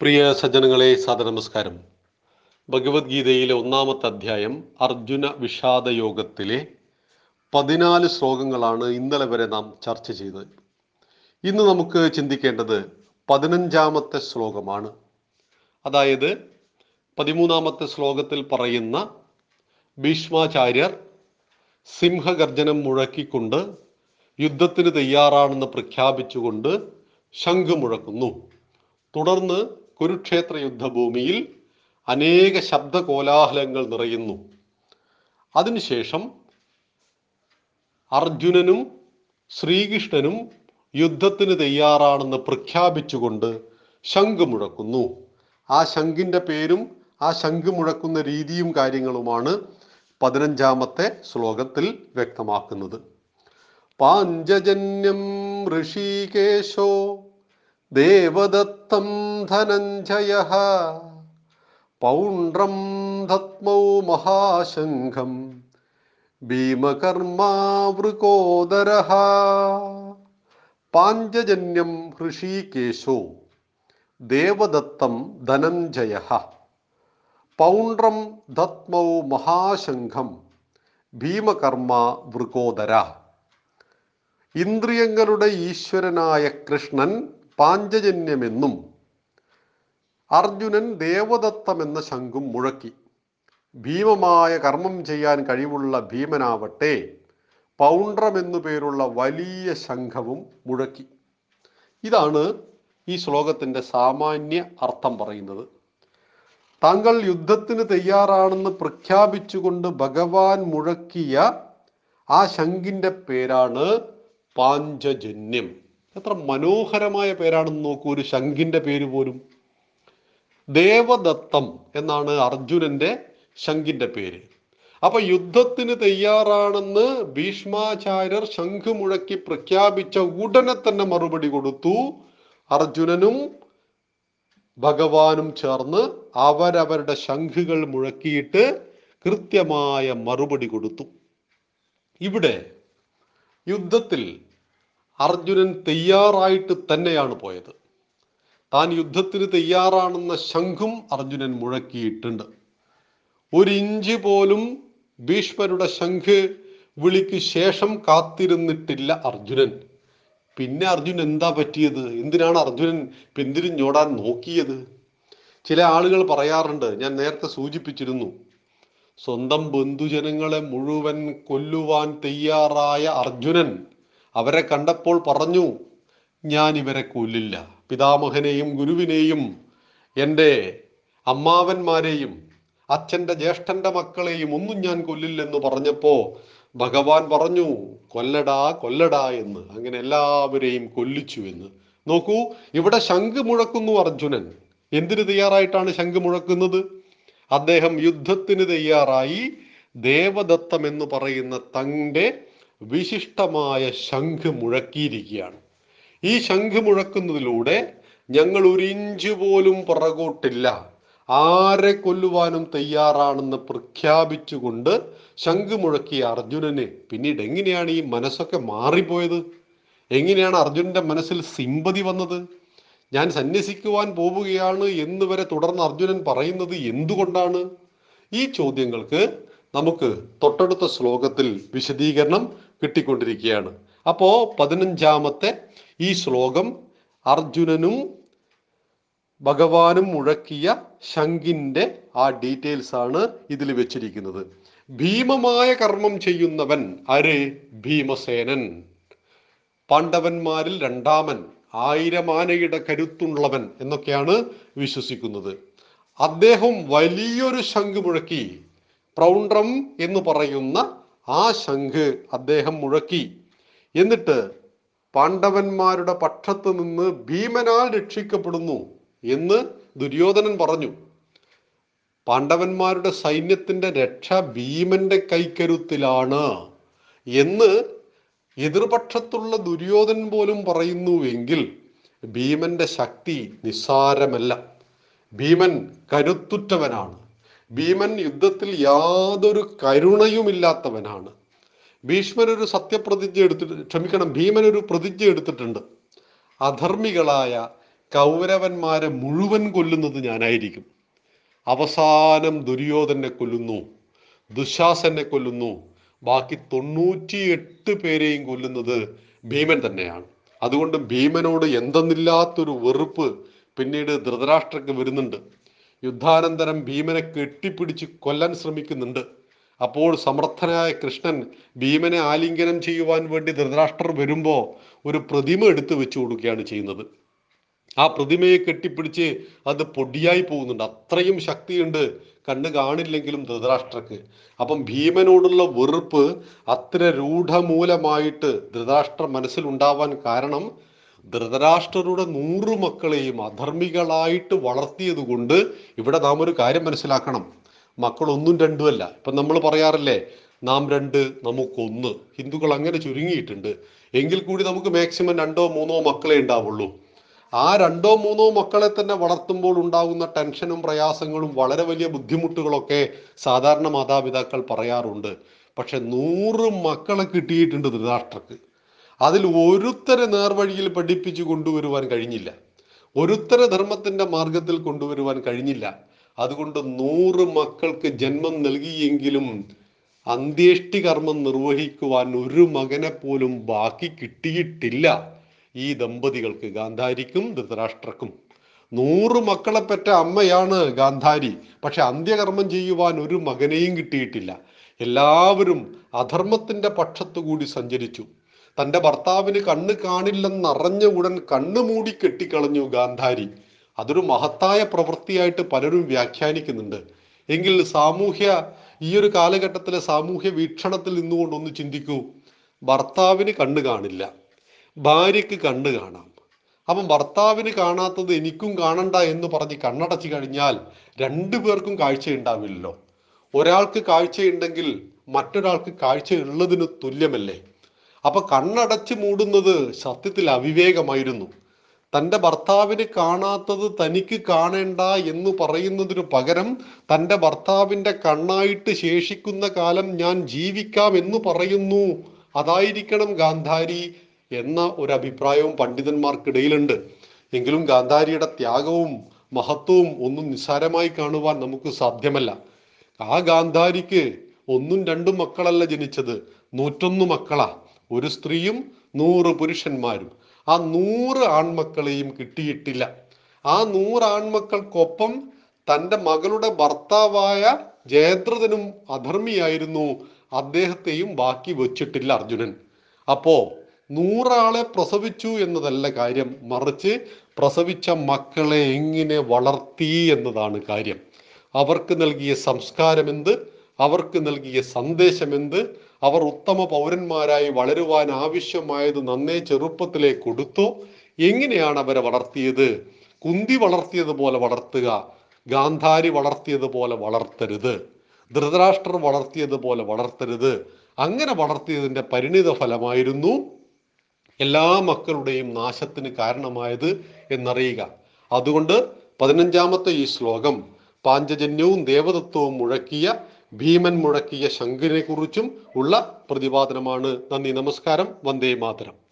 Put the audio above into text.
പ്രിയ സജ്ജനങ്ങളെ നമസ്കാരം ഭഗവത്ഗീതയിലെ ഒന്നാമത്തെ അധ്യായം അർജുന വിഷാദ യോഗത്തിലെ പതിനാല് ശ്ലോകങ്ങളാണ് ഇന്നലെ വരെ നാം ചർച്ച ചെയ്തത്. ഇന്ന് നമുക്ക് ചിന്തിക്കേണ്ടത് പതിനഞ്ചാമത്തെ ശ്ലോകമാണ്. അതായത് പതിമൂന്നാമത്തെ ശ്ലോകത്തിൽ പറയുന്ന ഭീഷ്മാചാര്യർ സിംഹഗർജനം മുഴക്കിക്കൊണ്ട് യുദ്ധത്തിന് തയ്യാറാണെന്ന് പ്രഖ്യാപിച്ചുകൊണ്ട് ശംഖ് മുഴക്കുന്നു. തുടർന്ന് കുരുക്ഷേത്ര യുദ്ധഭൂമിയിൽ അനേക ശബ്ദ കോലാഹലങ്ങൾ നിറയുന്നു. അതിനുശേഷം അർജുനനും ശ്രീകൃഷ്ണനും യുദ്ധത്തിന് തയ്യാറാണെന്ന് പ്രഖ്യാപിച്ചുകൊണ്ട് ശംഖ് മുഴക്കുന്നു. ആ ശംഖിന്റെ പേരും ആ ശംഖ് മുഴക്കുന്ന രീതിയും കാര്യങ്ങളുമാണ് പതിനഞ്ചാമത്തെ ശ്ലോകത്തിൽ വ്യക്തമാക്കുന്നത്. പാഞ്ചജന്യം ഋഷികേശോ ദേവദത്തം ധനഞ്ജയ. പൗണ്ട്രം ധത്മൗ മഹാശംഖം. ഭീമകർമാവൃകോദര. പാഞ്ചജന്യം ഋഷികേശോ ദേവദത്തം ധനഞ്ജയ. പൗണ്ട്രം ധത്മൗ മഹാശംഖം. ഭീമകർമ്മ വൃകോദര. ഇന്ദ്രിയങ്ങളുടെ ഈശ്വരനായ കൃഷ്ണൻ പാഞ്ചജന്യമെന്നും അർജുനൻ ദേവദത്തമെന്ന ശംഖും മുഴക്കി. ഭീമമായ കർമ്മം ചെയ്യാൻ കഴിവുള്ള ഭീമനാവട്ടെ പൗണ്ട്രമെന്നു പേരുള്ള വലിയ ശംഖവും മുഴക്കി. ഇതാണ് ഈ ശ്ലോകത്തിന്റെ സാമാന്യ അർത്ഥം പറയുന്നത്. താങ്കൾ യുദ്ധത്തിന് തയ്യാറാണെന്ന് പ്രഖ്യാപിച്ചുകൊണ്ട് ഭഗവാൻ മുഴക്കിയ ആ ശംഖിന്റെ പേരാണ് പാഞ്ചജന്യം. എത്ര മനോഹരമായ പേരാണെന്ന് നോക്കൂ ഒരു ശംഖിന്റെ പേര് പോലും. ദേവദത്തം എന്നാണ് അർജുനന്റെ ശംഖിന്റെ പേര്. അപ്പൊ യുദ്ധത്തിന് തയ്യാറാണെന്ന് ഭീഷ്മാചാര്യർ ശംഖ് മുഴക്കി പ്രഖ്യാപിച്ച ഉടനെ തന്നെ മറുപടി കൊടുത്തു. അർജുനനും ഭഗവാനും ചേർന്ന് അവരവരുടെ ശംഖുകൾ മുഴക്കിയിട്ട് കൃത്യമായ മറുപടി കൊടുത്തു. ഇവിടെ യുദ്ധത്തിൽ അർജുനൻ തയ്യാറായിട്ട് തന്നെയാണ് പോയത്. താൻ യുദ്ധത്തിന് തയ്യാറാണെന്ന ശംഖും അർജുനൻ മുഴക്കിയിട്ടുണ്ട്. ഒരു ഇഞ്ച് പോലും ഭീഷ്മരുടെ ശംഖ് വിളിക്ക് ശേഷം കാത്തിരുന്നിട്ടില്ല അർജുനൻ. പിന്നെ അർജുൻ എന്താ പറ്റിയത്? എന്തിനാണ് അർജുനൻ പിന്തിരിഞ്ഞോടാൻ നോക്കിയത്? ചില ആളുകൾ പറയാറുണ്ട് ഞാൻ നേരത്തെ സൂചിപ്പിച്ചിരുന്നു സ്വന്തം ബന്ധുജനങ്ങളെ മുഴുവൻ കൊല്ലുവാൻ തയ്യാറായ അർജുനൻ അവരെ കണ്ടപ്പോൾ പറഞ്ഞു ഞാൻ ഇവരെ കൊല്ലില്ല. പിതാമഹനെയും ഗുരുവിനെയും എന്റെ അമ്മാവന്മാരെയും അച്ഛന്റെ ജ്യേഷ്ഠന്റെ മക്കളെയും ഒന്നും ഞാൻ കൊല്ലില്ലെന്ന് പറഞ്ഞപ്പോൾ ഭഗവാൻ പറഞ്ഞു കൊല്ലടാ കൊല്ലടാ എന്ന്. അങ്ങനെ എല്ലാവരെയും കൊല്ലിച്ചു എന്ന്. നോക്കൂ ഇവിടെ ശംഖ് മുഴക്കുന്നു അർജുനൻ. എന്തിനു തയ്യാറായിട്ടാണ് ശംഖ് മുഴക്കുന്നത്? അദ്ദേഹം യുദ്ധത്തിന് തയ്യാറായി ദേവദത്തം എന്ന് പറയുന്ന തന്റെ വിശിഷ്ടമായ ശംഖ് മുഴക്കിയിരിക്കുകയാണ്. ഈ ശംഖ് മുഴക്കുന്നതിലൂടെ ഞങ്ങൾ ഒരു ഇഞ്ച് പോലും പുറകോട്ടില്ല. ആരെ കൊല്ലുവാനും തയ്യാറാണെന്ന് പ്രഖ്യാപിച്ചുകൊണ്ട് ശംഖ് മുഴക്കിയ അർജുനന് പിന്നീട് എങ്ങനെയാണ് ഈ മനസ്സൊക്കെ മാറിപ്പോയത്? എങ്ങനെയാണ് അർജുനന്റെ മനസ്സിൽ സിമ്പതി വന്നത്? ഞാൻ സന്യസിക്കുവാൻ പോവുകയാണ് എന്ന് വരെ തുടർന്ന് അർജുനൻ പറയുന്നത് എന്തുകൊണ്ടാണ്? ഈ ചോദ്യങ്ങൾക്ക് നമുക്ക് തൊട്ടടുത്ത ശ്ലോകത്തിൽ വിശദീകരണം കിട്ടിക്കൊണ്ടിരിക്കുകയാണ്. അപ്പോ പതിനഞ്ചാമത്തെ ഈ ശ്ലോകം അർജുനനും ഭഗവാനും മുഴക്കിയ ശങ്കിന്റെ ആ ഡീറ്റെയിൽസ് ആണ് ഇതിൽ വെച്ചിരിക്കുന്നത്. ഭീമമായ കർമ്മം ചെയ്യുന്നവൻ ആര്? ഭീമസേനൻ. പാണ്ഡവന്മാരിൽ രണ്ടാമൻ ആയിരം ആനയുടെ കരുത്തുള്ളവൻ എന്നൊക്കെയാണ് വിശ്വസിക്കുന്നത്. അദ്ദേഹം വലിയൊരു ശംഖ് മുഴക്കി. പ്രൗണ്ട്രം എന്ന് പറയുന്ന ആ ശംഖ് അദ്ദേഹം മുഴക്കി. എന്നിട്ട് പാണ്ഡവന്മാരുടെ പക്ഷത്ത് നിന്ന് ഭീമനാൽ രക്ഷിക്കപ്പെടുന്നു എന്ന് ദുര്യോധനൻ പറഞ്ഞു. പാണ്ഡവന്മാരുടെ സൈന്യത്തിന്റെ രക്ഷ ഭീമന്റെ കൈക്കരുത്തിലാണ് എന്ന് എതിർപക്ഷത്തുള്ള ദുര്യോധനൻ പോലും പറയുന്നുവെങ്കിൽ ഭീമന്റെ ശക്തി നിസ്സാരമല്ല. ഭീമൻ കരുത്തുറ്റവനാണ്. ഭീമൻ യുദ്ധത്തിൽ യാതൊരു കരുണയുമില്ലാത്തവനാണ്. ഭീഷ്മൻ ഒരു സത്യപ്രതിജ്ഞ എടുത്തിട്ട് ക്ഷമിക്കണം ഭീമൻ ഒരു പ്രതിജ്ഞ എടുത്തിട്ടുണ്ട്. അധർമ്മികളായ കൗരവന്മാരെ മുഴുവൻ കൊല്ലുന്നത് ഞാനായിരിക്കും. അവസാനം ദുര്യോധനെ കൊല്ലുന്നു ദുശാസനെ കൊല്ലുന്നു. ബാക്കി തൊണ്ണൂറ്റിയെട്ട് പേരെയും കൊല്ലുന്നത് ഭീമൻ തന്നെയാണ്. അതുകൊണ്ട് ഭീമനോട് എന്തെന്നില്ലാത്തൊരു വെറുപ്പ് പിന്നീട് ധൃതരാഷ്ട്രക്ക് വരുന്നുണ്ട്. യുദ്ധാനന്തരം ഭീമനെ കെട്ടിപ്പിടിച്ച് കൊല്ലാൻ ശ്രമിക്കുന്നുണ്ട്. അപ്പോൾ സമർത്ഥനായ കൃഷ്ണൻ ഭീമനെ ആലിംഗനം ചെയ്യുവാൻ വേണ്ടി ധൃതരാഷ്ട്രർ വരുമ്പോൾ ഒരു പ്രതിമ എടുത്തു വെച്ചു കൊടുക്കുകയാണ് ചെയ്യുന്നത്. ആ പ്രതിമയെ കെട്ടിപ്പിടിച്ച് അത് പൊടിയായി പോകുന്നുണ്ട്. അത്രയും ശക്തിയുണ്ട് കണ്ണ് കാണില്ലെങ്കിലും ധൃതരാഷ്ട്രക്ക്. അപ്പം ഭീമനോടുള്ള വെറുപ്പ് അത്ര രൂഢമൂലമായിട്ട് ധൃതരാഷ്ട്ര മനസ്സിലുണ്ടാവാൻ കാരണം ധൃതരാഷ്ട്രരുടെ നൂറ് മക്കളെയും അധർമ്മികളായിട്ട് വളർത്തിയത് കൊണ്ട് ഇവിടെ നാം ഒരു കാര്യം മനസ്സിലാക്കണം. മക്കൾ ഒന്നും രണ്ടും അല്ല ഇപ്പൊ നമ്മൾ പറയാറില്ലേ നാം രണ്ട് നമുക്കൊന്ന്. ഹിന്ദുക്കൾ അങ്ങനെ ചുരുങ്ങിയിട്ടുണ്ട്. എങ്കിൽ കൂടി നമുക്ക് മാക്സിമം രണ്ടോ മൂന്നോ മക്കളെ ഉണ്ടാവുള്ളൂ. ആ രണ്ടോ മൂന്നോ മക്കളെ തന്നെ വളർത്തുമ്പോൾ ഉണ്ടാകുന്ന ടെൻഷനും പ്രയാസങ്ങളും വളരെ വലിയ ബുദ്ധിമുട്ടുകളൊക്കെ സാധാരണ മാതാപിതാക്കൾ പറയാറുണ്ട്. പക്ഷെ നൂറ് മക്കളെ കിട്ടിയിട്ടുണ്ട് ധൃതരാഷ്ട്രക്ക്. അതിൽ ഒരുത്തരെ നേർവഴിയിൽ പഠിപ്പിച്ചു കൊണ്ടുവരുവാൻ കഴിഞ്ഞില്ല. ഒരുത്തരെ ധർമ്മത്തിന്റെ മാർഗത്തിൽ കൊണ്ടുവരുവാൻ കഴിഞ്ഞില്ല. അതുകൊണ്ട് നൂറ് മക്കൾക്ക് ജന്മം നൽകിയെങ്കിലും അന്ത്യേഷ്ടി കർമ്മം നിർവഹിക്കുവാൻ ഒരു മകനെ പോലും ബാക്കി കിട്ടിയിട്ടില്ല. ഈ ദമ്പതികൾക്ക് ഗാന്ധാരിക്കും ധൃതരാഷ്ട്രക്കും. നൂറ് മക്കളെ പെറ്റ അമ്മയാണ് ഗാന്ധാരി. പക്ഷെ അന്ത്യകർമ്മം ചെയ്യുവാൻ ഒരു മകനെയും കിട്ടിയിട്ടില്ല. എല്ലാവരും അധർമ്മത്തിന്റെ പക്ഷത്തുകൂടി സഞ്ചരിച്ചു. തന്റെ ഭർത്താവിന് കണ്ണ് കാണില്ലെന്നറിഞ്ഞ ഉടൻ കണ്ണു മൂടി കെട്ടിക്കളഞ്ഞു ഗാന്ധാരി. അതൊരു മഹത്തായ പ്രവൃത്തിയായിട്ട് പലരും വ്യാഖ്യാനിക്കുന്നുണ്ട്. എങ്കിൽ സാമൂഹ്യ ഈ ഒരു കാലഘട്ടത്തിലെ സാമൂഹ്യ വീക്ഷണത്തിൽ നിന്നുകൊണ്ട് ഒന്ന് ചിന്തിക്കൂ. ഭർത്താവിന് കണ്ണ് കാണില്ല. ഭാര്യയ്ക്ക് കണ്ണ് കാണാം. അപ്പം ഭർത്താവിന് കാണാത്തത് എനിക്കും കാണണ്ട എന്ന് പറഞ്ഞ് കണ്ണടച്ചു കഴിഞ്ഞാൽ രണ്ടു പേർക്കും കാഴ്ചയുണ്ടാവില്ലല്ലോ. ഒരാൾക്ക് കാഴ്ചയുണ്ടെങ്കിൽ മറ്റൊരാൾക്ക് കാഴ്ചയുള്ളതിന് തുല്യമല്ലേ? അപ്പൊ കണ്ണടച്ച് മൂടുന്നത് സത്യത്തിൽ അവിവേകമായിരുന്നു. തന്റെ ഭർത്താവിന് കാണാത്തത് തനിക്ക് കാണേണ്ട എന്ന് പറയുന്നതിനു പകരം തന്റെ ഭർത്താവിന്റെ കണ്ണായിട്ട് ശേഷിക്കുന്ന കാലം ഞാൻ ജീവിക്കാം എന്ന് പറയുന്നു. അതായിരിക്കണം ഗാന്ധാരി എന്ന ഒരു അഭിപ്രായവും പണ്ഡിതന്മാർക്കിടയിലുണ്ട്. എങ്കിലും ഗാന്ധാരിയുടെ ത്യാഗവും മഹത്വവും ഒന്നും നിസ്സാരമായി കാണുവാൻ നമുക്ക് സാധ്യമല്ല. ആ ഗാന്ധാരിക്ക് ഒന്നും രണ്ടും മക്കളല്ല ജനിച്ചത്. നൂറ്റൊന്ന് മക്കളാ. ഒരു സ്ത്രീയും നൂറ് പുരുഷന്മാരും. ആ നൂറ് ആൺമക്കളെയും കിട്ടിയിട്ടില്ല. ആ നൂറ് ആൺമക്കൾക്കൊപ്പം തന്റെ മകളുടെ ഭർത്താവായ ജയദ്രഥനും അധർമ്മിയായിരുന്നു. അദ്ദേഹത്തെയും ബാക്കി വെച്ചിട്ടില്ല അർജുനൻ. അപ്പോ നൂറാളെ പ്രസവിച്ചു എന്നതല്ല കാര്യം. മറിച്ച് പ്രസവിച്ച മക്കളെ എങ്ങനെ വളർത്തി എന്നതാണ് കാര്യം. അവർക്ക് നൽകിയ സംസ്കാരം എന്ത് അവർക്ക് നൽകിയ സന്ദേശം എന്ത് അവർ ഉത്തമ പൗരന്മാരായി വളരുവാൻ ആവശ്യമായത് നന്നേ ചെറുപ്പത്തിലേ കൊടുത്തു. എങ്ങനെയാണ് അവരെ വളർത്തിയത്? കുന്തി വളർത്തിയതുപോലെ വളർത്തുക ഗാന്ധാരി വളർത്തിയതുപോലെ വളർത്തരുത് ധൃതരാഷ്ട്രർ വളർത്തിയതുപോലെ വളർത്തരുത്. അങ്ങനെ വളർത്തിയതിന്റെ പരിണിത ഫലമായിരുന്നു എല്ലാ മക്കളുടെയും നാശത്തിന് കാരണമായത് എന്നറിയുക. അതുകൊണ്ട് പതിനഞ്ചാമത്തെ ഈ ശ്ലോകം പാഞ്ചജന്യവും ദേവതത്വവും മുഴക്കിയ ഭീമൻ മുഴക്കിയ ശങ്കിനെ കുറിച്ചും ഉള്ള പ്രതിപാദനമാണ്. നന്ദി നമസ്കാരം. വന്ദേ മാതരം.